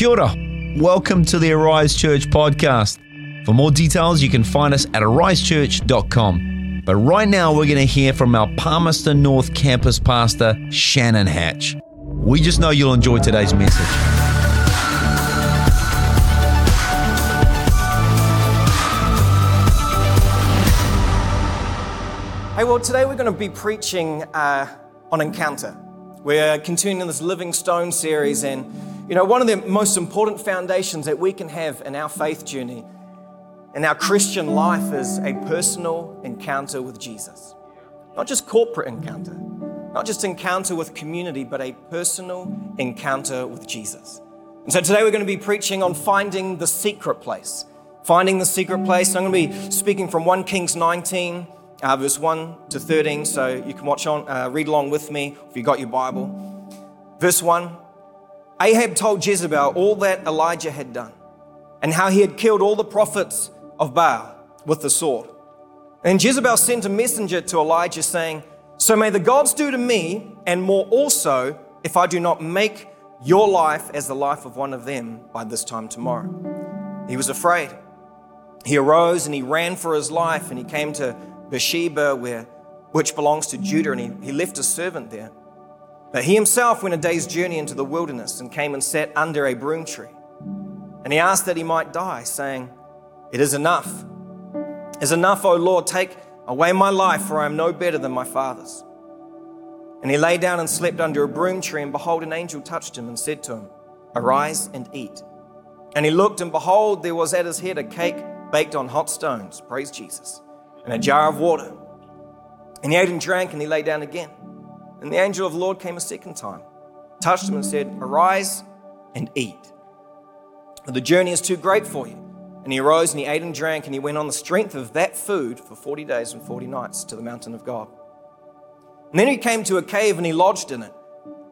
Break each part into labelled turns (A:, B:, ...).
A: Kia ora. Welcome to the Arise Church podcast. For more details, you can find us at arisechurch.com. But right now, we're going to hear from our Palmerston North campus pastor, Shannon Hatch. We just know you'll enjoy today's message.
B: Hey, well, today we're going to be preaching uh, on encounter. We're continuing this Living Stone series, and you know, one of the most important foundations that we can have in our faith journey and our Christian life is a personal encounter with Jesus. Not just corporate encounter, not just encounter with community, but a personal encounter with Jesus. And so today we're going to be preaching on finding the secret place. Finding the secret place. I'm going to be speaking from 1 Kings 19 uh, verse 1 to 13, so you can watch on, uh, read along with me if you got your Bible. Verse 1 Ahab told Jezebel all that Elijah had done and how he had killed all the prophets of Baal with the sword. And Jezebel sent a messenger to Elijah saying, So may the gods do to me, and more also, if I do not make your life as the life of one of them by this time tomorrow. He was afraid. He arose and he ran for his life, and he came to Beersheba, where, which belongs to Judah, and he, he left a servant there. But he himself went a day's journey into the wilderness and came and sat under a broom tree. And he asked that he might die, saying, It is enough. It is enough, O Lord, take away my life, for I am no better than my father's. And he lay down and slept under a broom tree, and behold, an angel touched him and said to him, Arise and eat. And he looked, and behold, there was at his head a cake baked on hot stones. Praise Jesus and a jar of water. And he ate and drank, and he lay down again. And the angel of the Lord came a second time, touched him, and said, Arise and eat. The journey is too great for you. And he arose and he ate and drank, and he went on the strength of that food for 40 days and 40 nights to the mountain of God. And then he came to a cave and he lodged in it.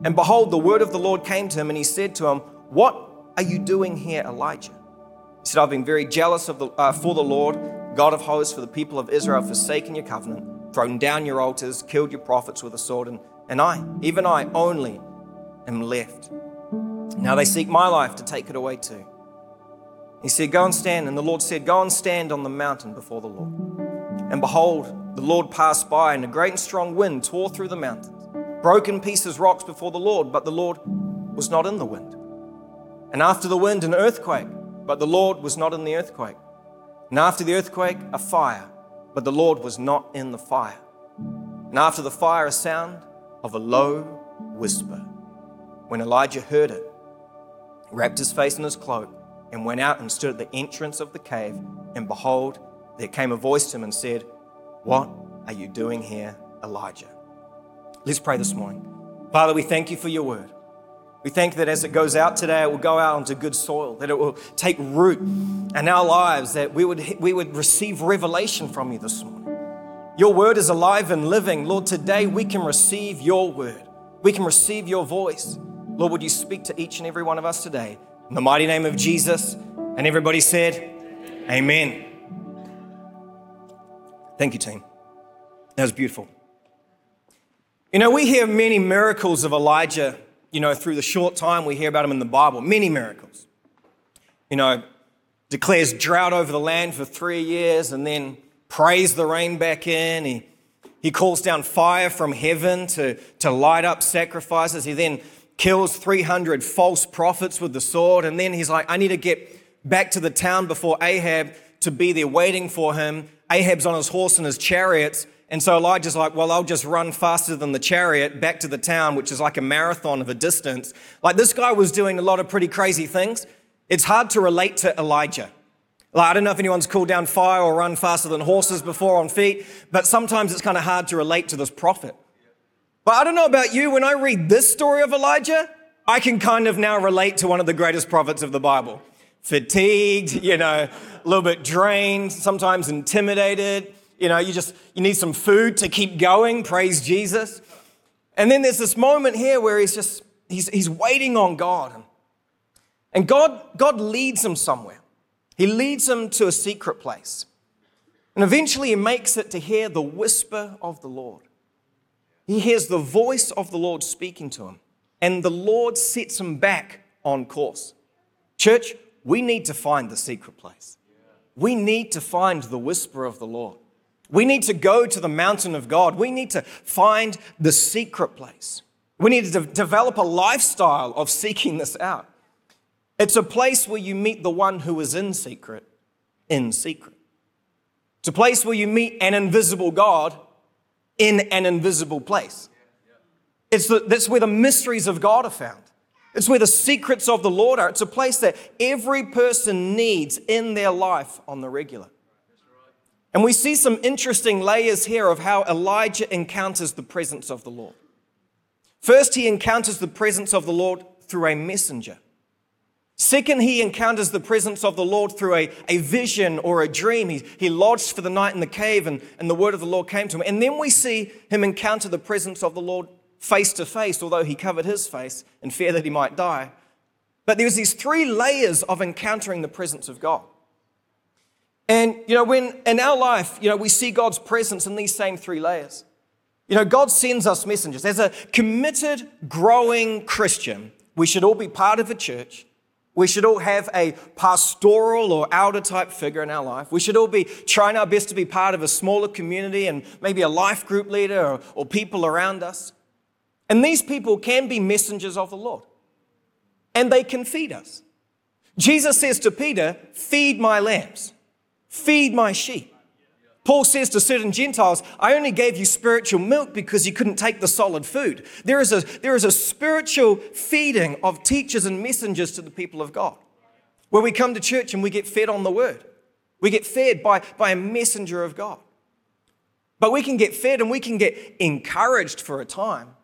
B: And behold, the word of the Lord came to him, and he said to him, What are you doing here, Elijah? He said, I've been very jealous of the, uh, for the Lord God of hosts, for the people of Israel, forsaken your covenant, thrown down your altars, killed your prophets with a sword, and, and I, even I only, am left. Now they seek my life to take it away too. He said, Go and stand. And the Lord said, Go and stand on the mountain before the Lord. And behold, the Lord passed by, and a great and strong wind tore through the mountains, broke in pieces rocks before the Lord, but the Lord was not in the wind. And after the wind, an earthquake, but the Lord was not in the earthquake. And after the earthquake, a fire, but the Lord was not in the fire. And after the fire, a sound of a low whisper. When Elijah heard it, wrapped his face in his cloak and went out and stood at the entrance of the cave. And behold, there came a voice to him and said, What are you doing here, Elijah? Let's pray this morning. Father, we thank you for your word. We thank that as it goes out today, it will go out onto good soil, that it will take root in our lives, that we would, we would receive revelation from you this morning. Your word is alive and living. Lord, today we can receive your word. We can receive your voice. Lord, would you speak to each and every one of us today? In the mighty name of Jesus. And everybody said, Amen. Thank you, team. That was beautiful. You know, we hear many miracles of Elijah you know, through the short time we hear about him in the Bible, many miracles. You know, declares drought over the land for three years and then prays the rain back in. He, he calls down fire from heaven to, to light up sacrifices. He then kills 300 false prophets with the sword. And then he's like, I need to get back to the town before Ahab to be there waiting for him. Ahab's on his horse and his chariots. And so Elijah's like, well, I'll just run faster than the chariot back to the town, which is like a marathon of a distance. Like this guy was doing a lot of pretty crazy things. It's hard to relate to Elijah. Like, I don't know if anyone's cooled down fire or run faster than horses before on feet, but sometimes it's kind of hard to relate to this prophet. But I don't know about you, when I read this story of Elijah, I can kind of now relate to one of the greatest prophets of the Bible. Fatigued, you know, a little bit drained, sometimes intimidated you know, you just, you need some food to keep going. Praise Jesus. And then there's this moment here where he's just, he's, he's waiting on God. And God, God leads him somewhere. He leads him to a secret place. And eventually he makes it to hear the whisper of the Lord. He hears the voice of the Lord speaking to him. And the Lord sets him back on course. Church, we need to find the secret place. We need to find the whisper of the Lord. We need to go to the mountain of God. We need to find the secret place. We need to de- develop a lifestyle of seeking this out. It's a place where you meet the one who is in secret, in secret. It's a place where you meet an invisible God in an invisible place. It's the, that's where the mysteries of God are found. It's where the secrets of the Lord are. It's a place that every person needs in their life on the regular. And we see some interesting layers here of how Elijah encounters the presence of the Lord. First, he encounters the presence of the Lord through a messenger. Second, he encounters the presence of the Lord through a, a vision or a dream. He, he lodged for the night in the cave, and, and the word of the Lord came to him. And then we see him encounter the presence of the Lord face to face, although he covered his face in fear that he might die. But there's these three layers of encountering the presence of God. And, you know, when in our life, you know, we see God's presence in these same three layers. You know, God sends us messengers. As a committed, growing Christian, we should all be part of a church. We should all have a pastoral or elder type figure in our life. We should all be trying our best to be part of a smaller community and maybe a life group leader or, or people around us. And these people can be messengers of the Lord. And they can feed us. Jesus says to Peter, Feed my lambs, feed my sheep. Paul says to certain Gentiles, I only gave you spiritual milk because you couldn't take the solid food. There is a, there is a spiritual feeding of teachers and messengers to the people of God, where we come to church and we get fed on the word. We get fed by, by a messenger of God. But we can get fed and we can get encouraged for a time.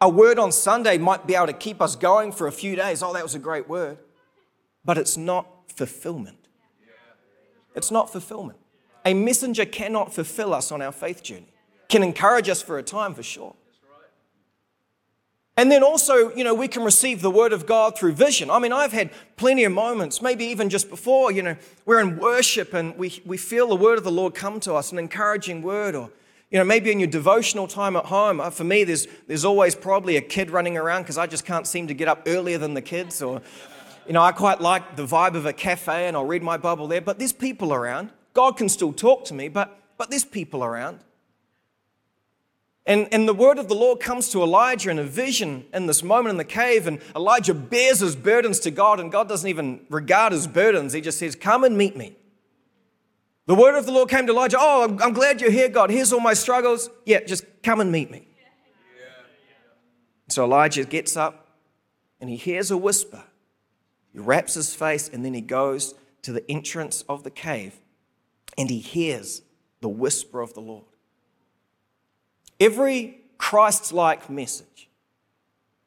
B: A word on Sunday might be able to keep us going for a few days. Oh, that was a great word. But it's not fulfillment. It's not fulfillment. A messenger cannot fulfill us on our faith journey, can encourage us for a time for sure. And then also, you know, we can receive the word of God through vision. I mean, I've had plenty of moments, maybe even just before, you know, we're in worship and we, we feel the word of the Lord come to us, an encouraging word, or you know, maybe in your devotional time at home, uh, for me, there's, there's always probably a kid running around because I just can't seem to get up earlier than the kids. Or, you know, I quite like the vibe of a cafe and I'll read my Bible there, but there's people around. God can still talk to me, but, but there's people around. And, and the word of the Lord comes to Elijah in a vision in this moment in the cave, and Elijah bears his burdens to God, and God doesn't even regard his burdens. He just says, Come and meet me. The word of the Lord came to Elijah. Oh, I'm, I'm glad you're here, God. Here's all my struggles. Yeah, just come and meet me. So Elijah gets up and he hears a whisper. He wraps his face and then he goes to the entrance of the cave and he hears the whisper of the Lord. Every Christ like message,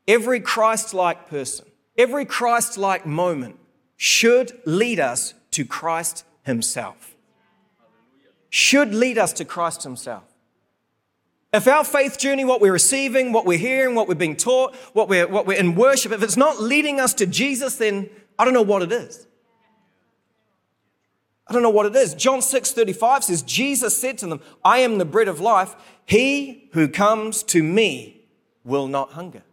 B: every Christ like person, every Christ like moment should lead us to Christ Himself should lead us to Christ Himself. If our faith journey, what we're receiving, what we're hearing, what we're being taught, what we're, what we're in worship, if it's not leading us to Jesus, then I don't know what it is. I don't know what it is. John 6 35 says, Jesus said to them, I am the bread of life. He who comes to me will not hunger.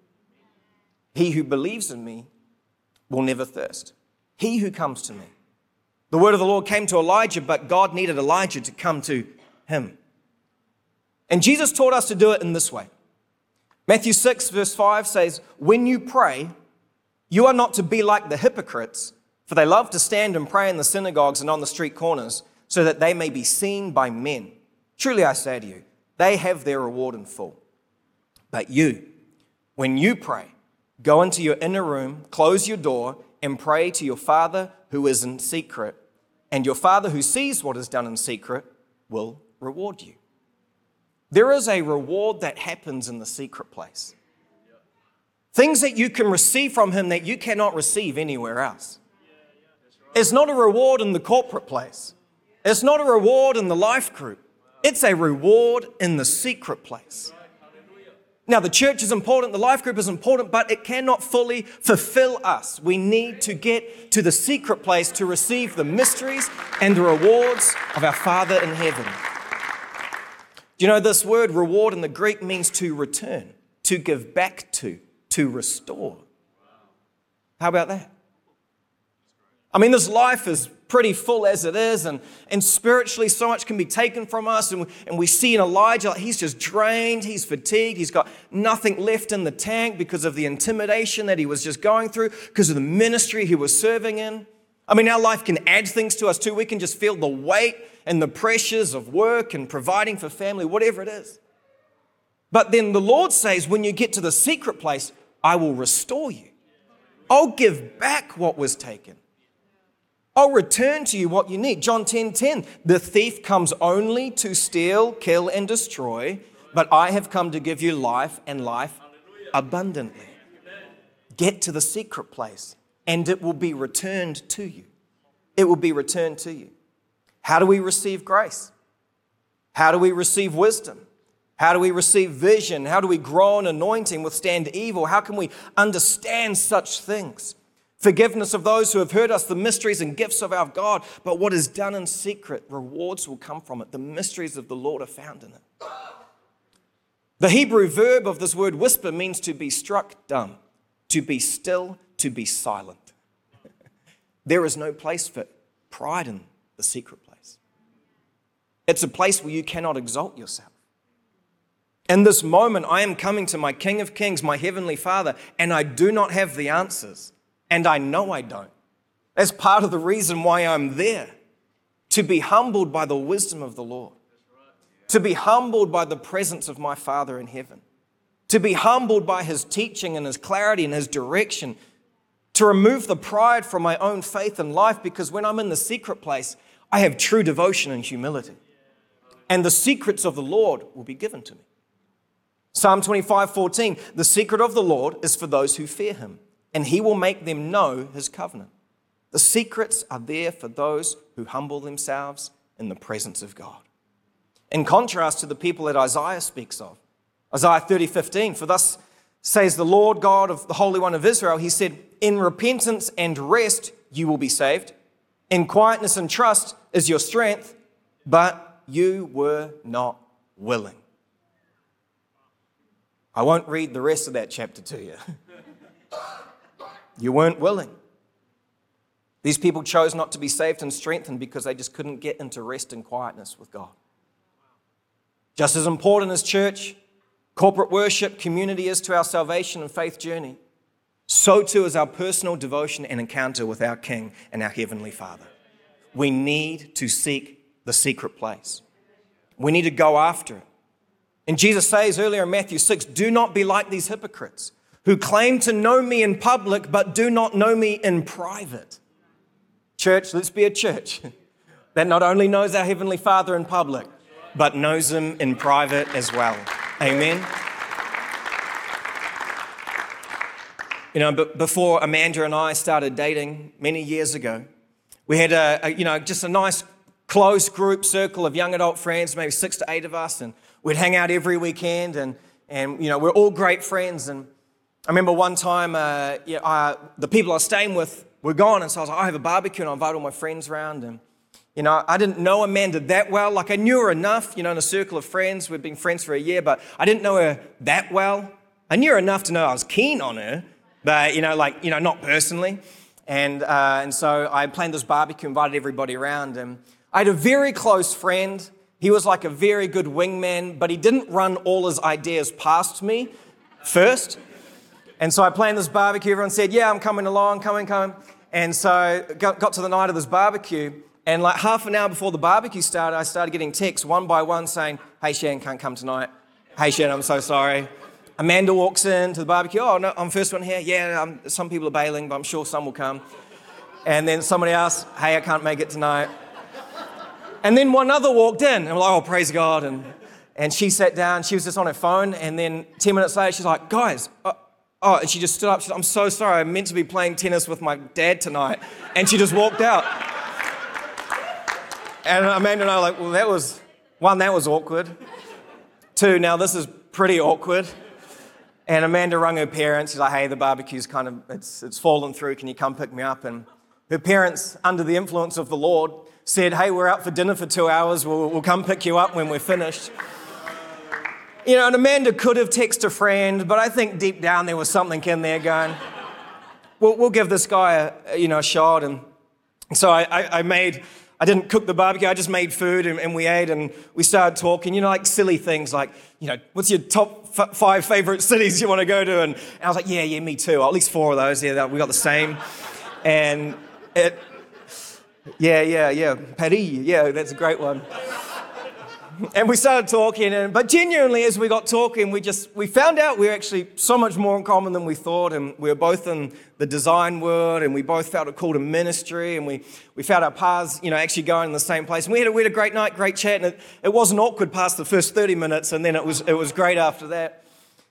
B: He who believes in me will never thirst. He who comes to me. The word of the Lord came to Elijah, but God needed Elijah to come to him. And Jesus taught us to do it in this way. Matthew 6, verse 5 says, When you pray, you are not to be like the hypocrites, for they love to stand and pray in the synagogues and on the street corners, so that they may be seen by men. Truly I say to you, they have their reward in full. But you, when you pray, go into your inner room, close your door, and pray to your Father who is in secret and your Father who sees what is done in secret will reward you. There is a reward that happens in the secret place. Things that you can receive from Him that you cannot receive anywhere else. It's not a reward in the corporate place, it's not a reward in the life group. It's a reward in the secret place. Now, the church is important, the life group is important, but it cannot fully fulfill us. We need to get to the secret place to receive the mysteries and the rewards of our Father in heaven. Do you know this word reward in the Greek means to return, to give back to, to restore? How about that? I mean, this life is pretty full as it is, and, and spiritually, so much can be taken from us. And we, and we see in Elijah, he's just drained, he's fatigued, he's got nothing left in the tank because of the intimidation that he was just going through, because of the ministry he was serving in. I mean, our life can add things to us too. We can just feel the weight and the pressures of work and providing for family, whatever it is. But then the Lord says, when you get to the secret place, I will restore you. I'll give back what was taken. I'll return to you what you need. John 10 10. The thief comes only to steal, kill, and destroy, but I have come to give you life and life abundantly. Get to the secret place, and it will be returned to you. It will be returned to you. How do we receive grace? How do we receive wisdom? How do we receive vision? How do we grow in anointing, withstand evil? How can we understand such things? Forgiveness of those who have hurt us, the mysteries and gifts of our God. But what is done in secret, rewards will come from it. The mysteries of the Lord are found in it. The Hebrew verb of this word whisper means to be struck dumb, to be still, to be silent. there is no place for pride in the secret place. It's a place where you cannot exalt yourself. In this moment, I am coming to my King of Kings, my Heavenly Father, and I do not have the answers. And I know I don't. That's part of the reason why I'm there to be humbled by the wisdom of the Lord, to be humbled by the presence of my Father in heaven, to be humbled by His teaching and His clarity and His direction, to remove the pride from my own faith and life because when I'm in the secret place, I have true devotion and humility. And the secrets of the Lord will be given to me. Psalm 25, 14, the secret of the Lord is for those who fear him and he will make them know his covenant. The secrets are there for those who humble themselves in the presence of God. In contrast to the people that Isaiah speaks of, Isaiah 30, 15, for thus says the Lord God of the Holy One of Israel, he said, In repentance and rest you will be saved. In quietness and trust is your strength, but you were not willing. I won't read the rest of that chapter to you. You weren't willing. These people chose not to be saved and strengthened because they just couldn't get into rest and quietness with God. Just as important as church, corporate worship, community is to our salvation and faith journey, so too is our personal devotion and encounter with our King and our Heavenly Father. We need to seek the secret place. We need to go after it. And Jesus says earlier in Matthew 6 do not be like these hypocrites who claim to know me in public but do not know me in private. Church, let's be a church that not only knows our Heavenly Father in public, but knows Him in private as well. Amen. You know, but before Amanda and I started dating many years ago, we had a, a, you know just a nice close group circle of young adult friends, maybe six to eight of us, and we'd hang out every weekend, and and you know we're all great friends, and I remember one time uh, I, the people I was staying with were gone, and so I was like, I have a barbecue, and I invited all my friends around. And, you know, I didn't know Amanda that well. Like, I knew her enough, you know, in a circle of friends. We'd been friends for a year, but I didn't know her that well. I knew her enough to know I was keen on her, but, you know, like, you know, not personally. And, uh, and so I planned this barbecue, invited everybody around. And I had a very close friend. He was like a very good wingman, but he didn't run all his ideas past me first. And so I planned this barbecue. Everyone said, Yeah, I'm coming along, coming, coming. And so got, got to the night of this barbecue. And like half an hour before the barbecue started, I started getting texts one by one saying, Hey, Shan, can't come tonight. Hey, Shan, I'm so sorry. Amanda walks in to the barbecue. Oh, no, I'm first one here. Yeah, um, some people are bailing, but I'm sure some will come. And then somebody else, Hey, I can't make it tonight. And then one other walked in, and we're like, Oh, praise God. And, and she sat down. She was just on her phone. And then 10 minutes later, she's like, Guys, uh, Oh, and she just stood up. She said, I'm so sorry. I meant to be playing tennis with my dad tonight. And she just walked out. And Amanda and I were like, well, that was, one, that was awkward. Two, now this is pretty awkward. And Amanda rung her parents. She's like, hey, the barbecue's kind of, it's, it's fallen through. Can you come pick me up? And her parents, under the influence of the Lord, said, hey, we're out for dinner for two hours. We'll, we'll come pick you up when we're finished. You know, and Amanda could have texted a friend, but I think deep down there was something in there going, we'll, we'll give this guy a, you know, a shot. And So I, I, I made, I didn't cook the barbecue, I just made food and, and, we ate and we started talking, you know, like silly things like, you know, what's your top f- five favorite cities you want to go to? And, and, I was like, yeah, yeah, me too. At least four of those. Yeah, we got the same. And it, yeah, yeah, yeah. Paris, yeah, that's a great one and we started talking and but genuinely as we got talking we just we found out we are actually so much more in common than we thought and we were both in the design world and we both felt a call to ministry and we, we found our paths you know actually going in the same place. And we had a, we had a great night great chat and it, it wasn't awkward past the first 30 minutes and then it was it was great after that.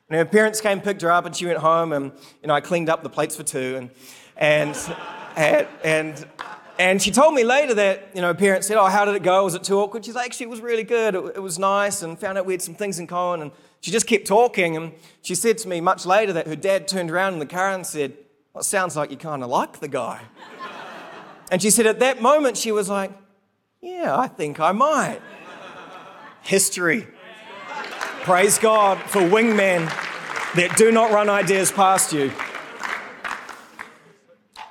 B: And her parents came picked her up and she went home and you know i cleaned up the plates for two and and and, and and she told me later that, you know, parents said, Oh, how did it go? Was it too awkward? She's like, Actually, it was really good. It, it, was nice and found out we had some things in common. And she just kept talking. And she said to me much later that her dad turned around in the car and said, Well, it sounds like you kind of like the guy. and she said, At that moment, she was like, Yeah, I think I might. History. Praise God for wingmen that do not run ideas past you.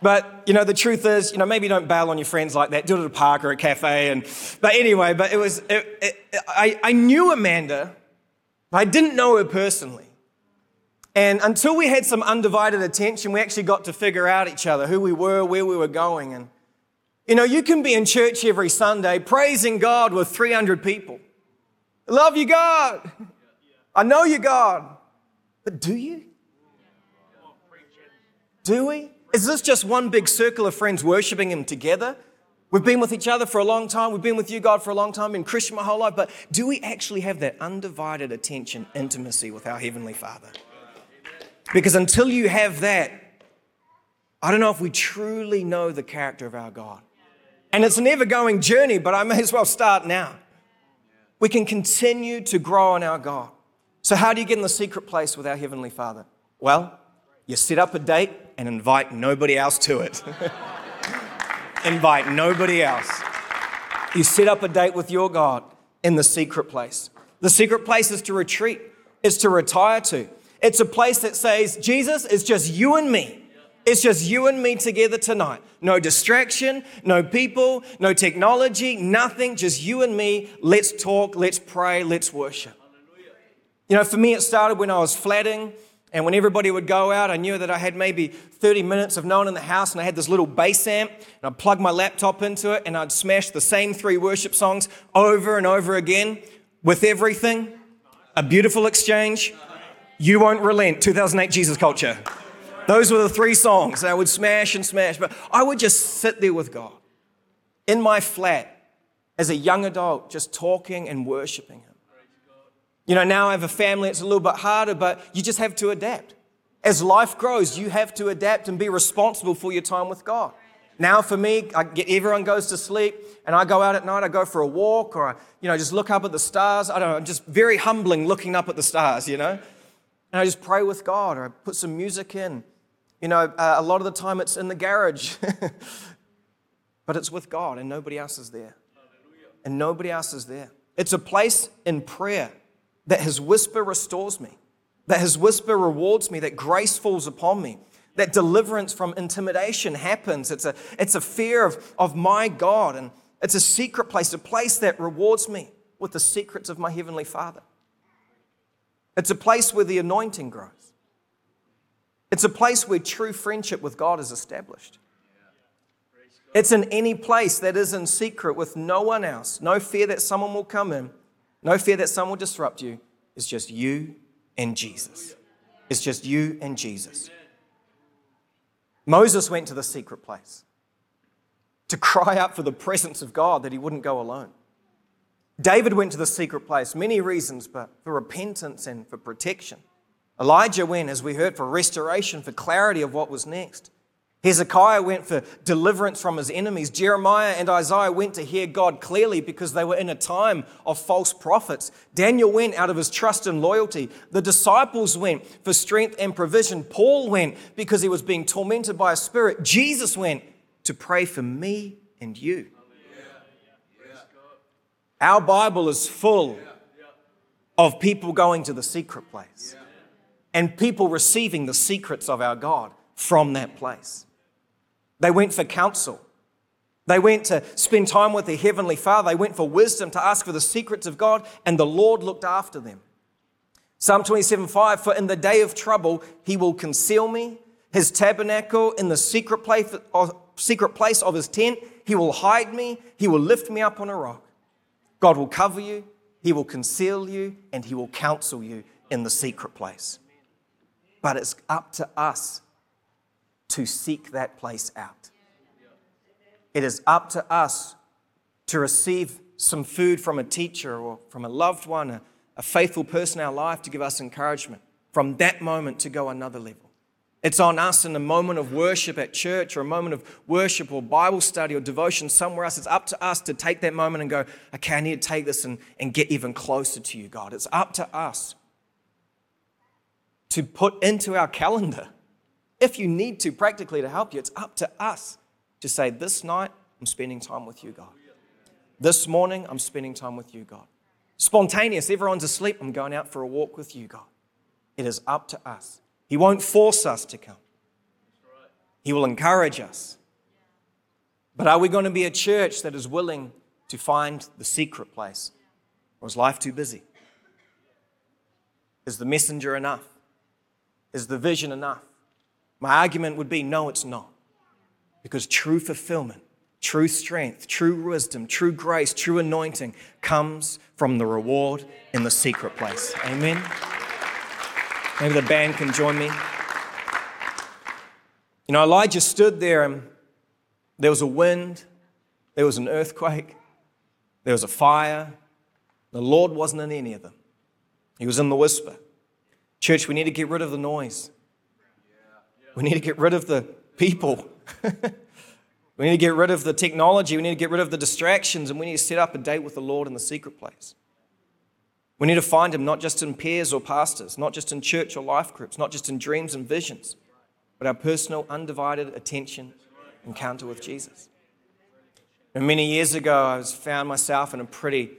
B: But, you know, the truth is, you know, maybe don't bail on your friends like that. Do it at a park or a cafe. And, but anyway, but it was, it, it, I, I knew Amanda, but I didn't know her personally. And until we had some undivided attention, we actually got to figure out each other, who we were, where we were going. And, you know, you can be in church every Sunday praising God with 300 people. love you, God. I know you, God. But do you? Do we? Is this just one big circle of friends worshiping Him together? We've been with each other for a long time. We've been with you, God, for a long time, been Christian my whole life. But do we actually have that undivided attention, intimacy with our Heavenly Father? Because until you have that, I don't know if we truly know the character of our God. And it's an ever going journey, but I may as well start now. We can continue to grow in our God. So, how do you get in the secret place with our Heavenly Father? Well, you set up a date and invite nobody else to it. invite nobody else. You set up a date with your God in the secret place. The secret place is to retreat, is to retire to. It's a place that says, Jesus, it's just you and me. It's just you and me together tonight. No distraction, no people, no technology, nothing, just you and me. Let's talk, let's pray, let's worship. You know, for me, it started when I was flatting and when everybody would go out, I knew that I had maybe 30 minutes of no one in the house, and I had this little bass amp, and I'd plug my laptop into it, and I'd smash the same three worship songs over and over again with everything. A beautiful exchange. You won't relent. 2008 Jesus culture. Those were the three songs I would smash and smash, but I would just sit there with God in my flat as a young adult, just talking and worshiping Him. You know, now I have a family, it's a little bit harder, but you just have to adapt. As life grows, you have to adapt and be responsible for your time with God. Now, for me, I get everyone goes to sleep, and I go out at night. I go for a walk, or I, you know, just look up at the stars. I don't know, I'm just very humbling looking up at the stars, you know. And I just pray with God, or I put some music in. You know, uh, a lot of the time it's in the garage, but it's with God, and nobody else is there. And nobody else is there. It's a place in prayer that his whisper restores me, that his whisper rewards me, that grace falls upon me, that deliverance from intimidation happens. It's a, it's a fear of, of my God, and it's a secret place, a place that rewards me with the secrets of my Heavenly Father. It's a place where the anointing grows. It's a place where true friendship with God is established. It's in any place that is in secret with no one else, no fear that someone will come in no fear that someone will disrupt you. It's just you and Jesus. It's just you and Jesus. Moses went to the secret place to cry out for the presence of God that he wouldn't go alone. David went to the secret place, many reasons, but for repentance and for protection. Elijah went, as we heard, for restoration, for clarity of what was next. Hezekiah went for deliverance from his enemies. Jeremiah and Isaiah went to hear God clearly because they were in a time of false prophets. Daniel went out of his trust and loyalty. The disciples went for strength and provision. Paul went because he was being tormented by a spirit. Jesus went to pray for me and you. Our Bible is full of people going to the secret place and people receiving the secrets of our God from that place. They went for counsel. They went to spend time with their Heavenly Father. They went for wisdom to ask for the secrets of God, and the Lord looked after them. Psalm 27 5 For in the day of trouble, He will conceal me, His tabernacle in the secret place, secret place of His tent. He will hide me, He will lift me up on a rock. God will cover you, He will conceal you, and He will counsel you in the secret place. But it's up to us to seek that place out. It is up to us to receive some food from a teacher or from a loved one, a, a faithful person in our life to give us encouragement. From that moment to go another level. It's on us in a moment of worship at church or a moment of worship or Bible study or devotion somewhere else. It's up to us to take that moment and go, okay, I need to take this and, and get even closer to you, God. It's up to us to put into our calendar, if you need to practically to help you, it's up to us to say, This night, I'm spending time with you, God. This morning, I'm spending time with you, God. Spontaneous, everyone's asleep, I'm going out for a walk with you, God. It is up to us. He won't force us to come, He will encourage us. But are we going to be a church that is willing to find the secret place? Or is life too busy? Is the messenger enough? Is the vision enough? My argument would be no, it's not. Because true fulfillment, true strength, true wisdom, true grace, true anointing comes from the reward in the secret place. Amen. Maybe the band can join me. You know, Elijah stood there and there was a wind, there was an earthquake, there was a fire. The Lord wasn't in any of them, He was in the whisper. Church, we need to get rid of the noise. We need to get rid of the people. we need to get rid of the technology. We need to get rid of the distractions. And we need to set up a date with the Lord in the secret place. We need to find Him not just in pairs or pastors, not just in church or life groups, not just in dreams and visions, but our personal, undivided attention encounter with Jesus. And many years ago, I was found myself in a pretty,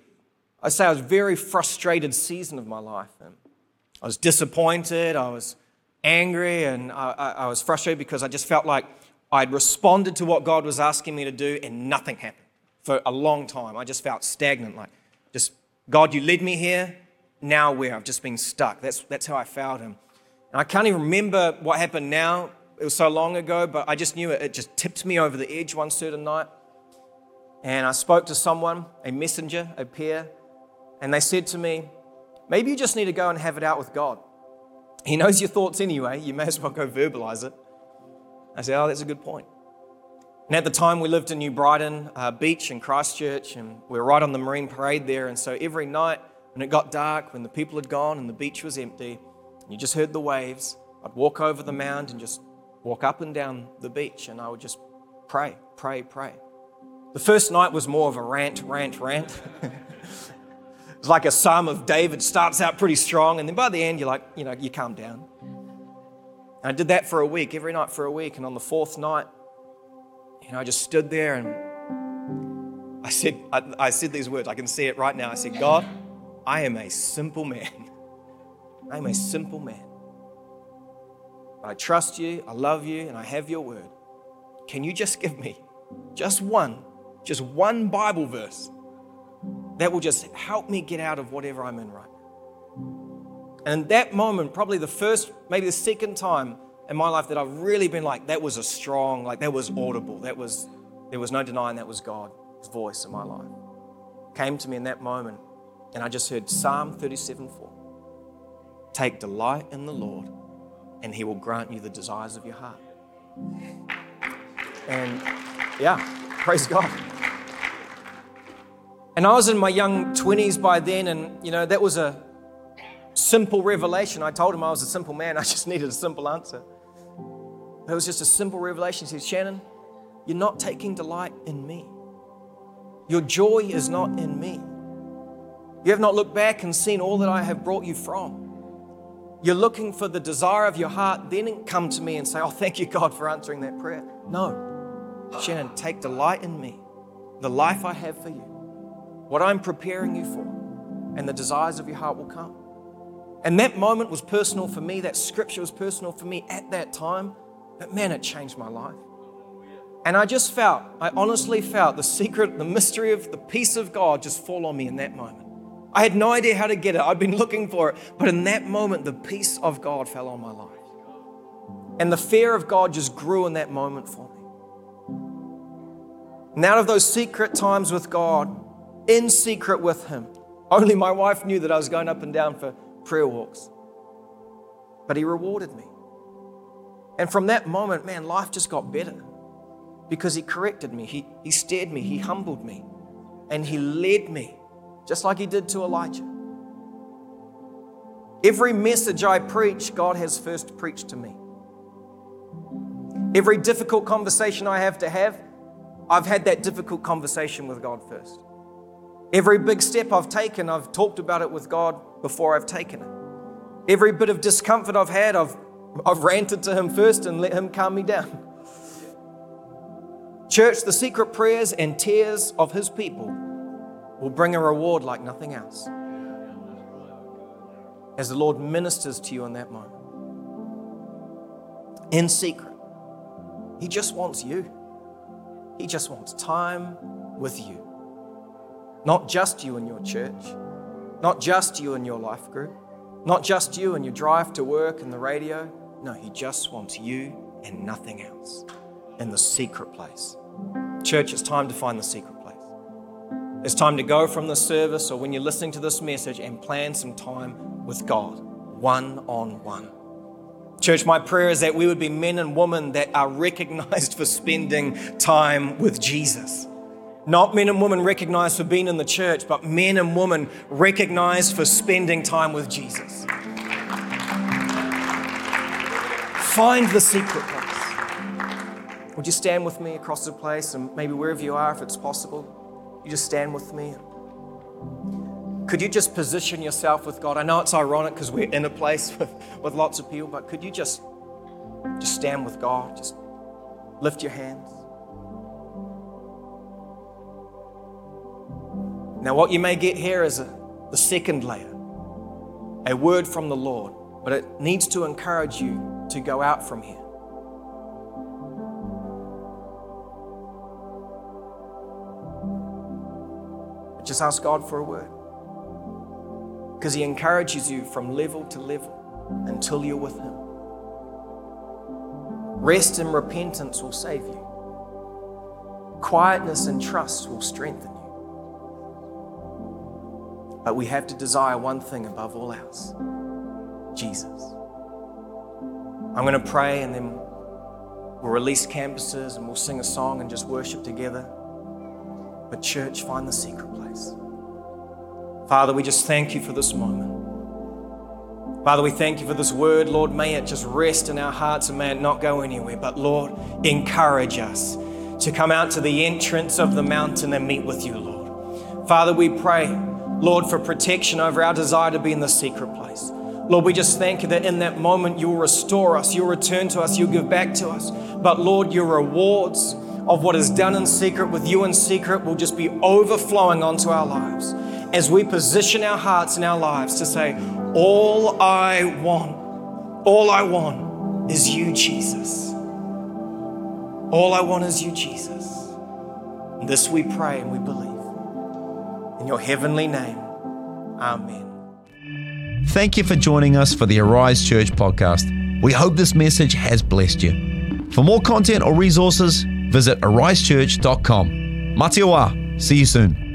B: I'd say I was very frustrated season of my life. And I was disappointed, I was angry, and I, I, was frustrated because I just felt like I'd responded to what God was asking me to do and nothing happened for a long time. I just felt stagnant, like just, God, you led me here, now where? I've just been stuck. That's, that's how I felt. And, and I can't even remember what happened now. It was so long ago, but I just knew it, it just tipped me over the edge one certain night. And I spoke to someone, a messenger, a peer, and they said to me, Maybe you just need to go and have it out with God. He knows your thoughts anyway. You may as well go verbalize it. I said, Oh, that's a good point. And at the time, we lived in New Brighton uh, Beach in Christchurch, and we were right on the Marine Parade there. And so every night, when it got dark, when the people had gone and the beach was empty, and you just heard the waves, I'd walk over the mound and just walk up and down the beach, and I would just pray, pray, pray. The first night was more of a rant, rant, rant. It's like a psalm of David starts out pretty strong, and then by the end, you're like, you know, you calm down. And I did that for a week, every night for a week. And on the fourth night, you know, I just stood there and I said, I, I said these words. I can see it right now. I said, God, I am a simple man. I am a simple man. I trust you, I love you, and I have your word. Can you just give me just one, just one Bible verse that will just help me get out of whatever I'm in right now. And that moment, probably the first, maybe the second time in my life that I've really been like, that was a strong, like that was audible. That was, there was no denying that was God's voice in my life. Came to me in that moment, and I just heard Psalm 37 4. Take delight in the Lord, and He will grant you the desires of your heart. And yeah, praise God. And I was in my young 20s by then, and you know, that was a simple revelation. I told him I was a simple man, I just needed a simple answer. It was just a simple revelation. He said, Shannon, you're not taking delight in me. Your joy is not in me. You have not looked back and seen all that I have brought you from. You're looking for the desire of your heart, then come to me and say, Oh, thank you, God, for answering that prayer. No. Shannon, take delight in me, the life I have for you what I'm preparing you for, and the desires of your heart will come. And that moment was personal for me. That scripture was personal for me at that time. But man, it changed my life. And I just felt, I honestly felt the secret, the mystery of the peace of God just fall on me in that moment. I had no idea how to get it. I'd been looking for it. But in that moment, the peace of God fell on my life. And the fear of God just grew in that moment for me. And out of those secret times with God, in secret with Him, only my wife knew that I was going up and down for prayer walks. But He rewarded me. And from that moment, man, life just got better because He corrected me, He, he steered me, He humbled me, and He led me, just like He did to Elijah. Every message I preach, God has first preached to me. Every difficult conversation I have to have, I've had that difficult conversation with God first. Every big step I've taken, I've talked about it with God before I've taken it. Every bit of discomfort I've had, I've, I've ranted to Him first and let Him calm me down. Church, the secret prayers and tears of His people will bring a reward like nothing else. As the Lord ministers to you in that moment. In secret. He just wants you. He just wants time with you. Not just you and your church, not just you and your life group, not just you and your drive to work and the radio. No, He just wants you and nothing else in the secret place. Church, it's time to find the secret place. It's time to go from the service or when you're listening to this message and plan some time with God, one on one. Church, my prayer is that we would be men and women that are recognized for spending time with Jesus. Not men and women recognized for being in the church, but men and women recognized for spending time with Jesus. Find the secret place. Would you stand with me across the place and maybe wherever you are, if it's possible, you just stand with me. Could you just position yourself with God? I know it's ironic because we're in a place with, with lots of people, but could you just, just stand with God? Just lift your hands. Now, what you may get here is a, the second layer, a word from the Lord, but it needs to encourage you to go out from here. Just ask God for a word. Because He encourages you from level to level until you're with Him. Rest and repentance will save you, quietness and trust will strengthen you. But we have to desire one thing above all else Jesus. I'm going to pray and then we'll release campuses and we'll sing a song and just worship together. But, church, find the secret place. Father, we just thank you for this moment. Father, we thank you for this word. Lord, may it just rest in our hearts and may it not go anywhere. But, Lord, encourage us to come out to the entrance of the mountain and meet with you, Lord. Father, we pray, Lord, for protection over our desire to be in the secret place. Lord, we just thank you that in that moment you'll restore us, you'll return to us, you'll give back to us. But Lord, your rewards of what is done in secret with you in secret will just be overflowing onto our lives as we position our hearts and our lives to say, All I want, all I want is you, Jesus. All I want is you, Jesus. And this we pray and we believe. In your heavenly name, Amen.
A: Thank you for joining us for the Arise Church podcast. We hope this message has blessed you. For more content or resources, visit arisechurch.com. Mā te wā. See you soon.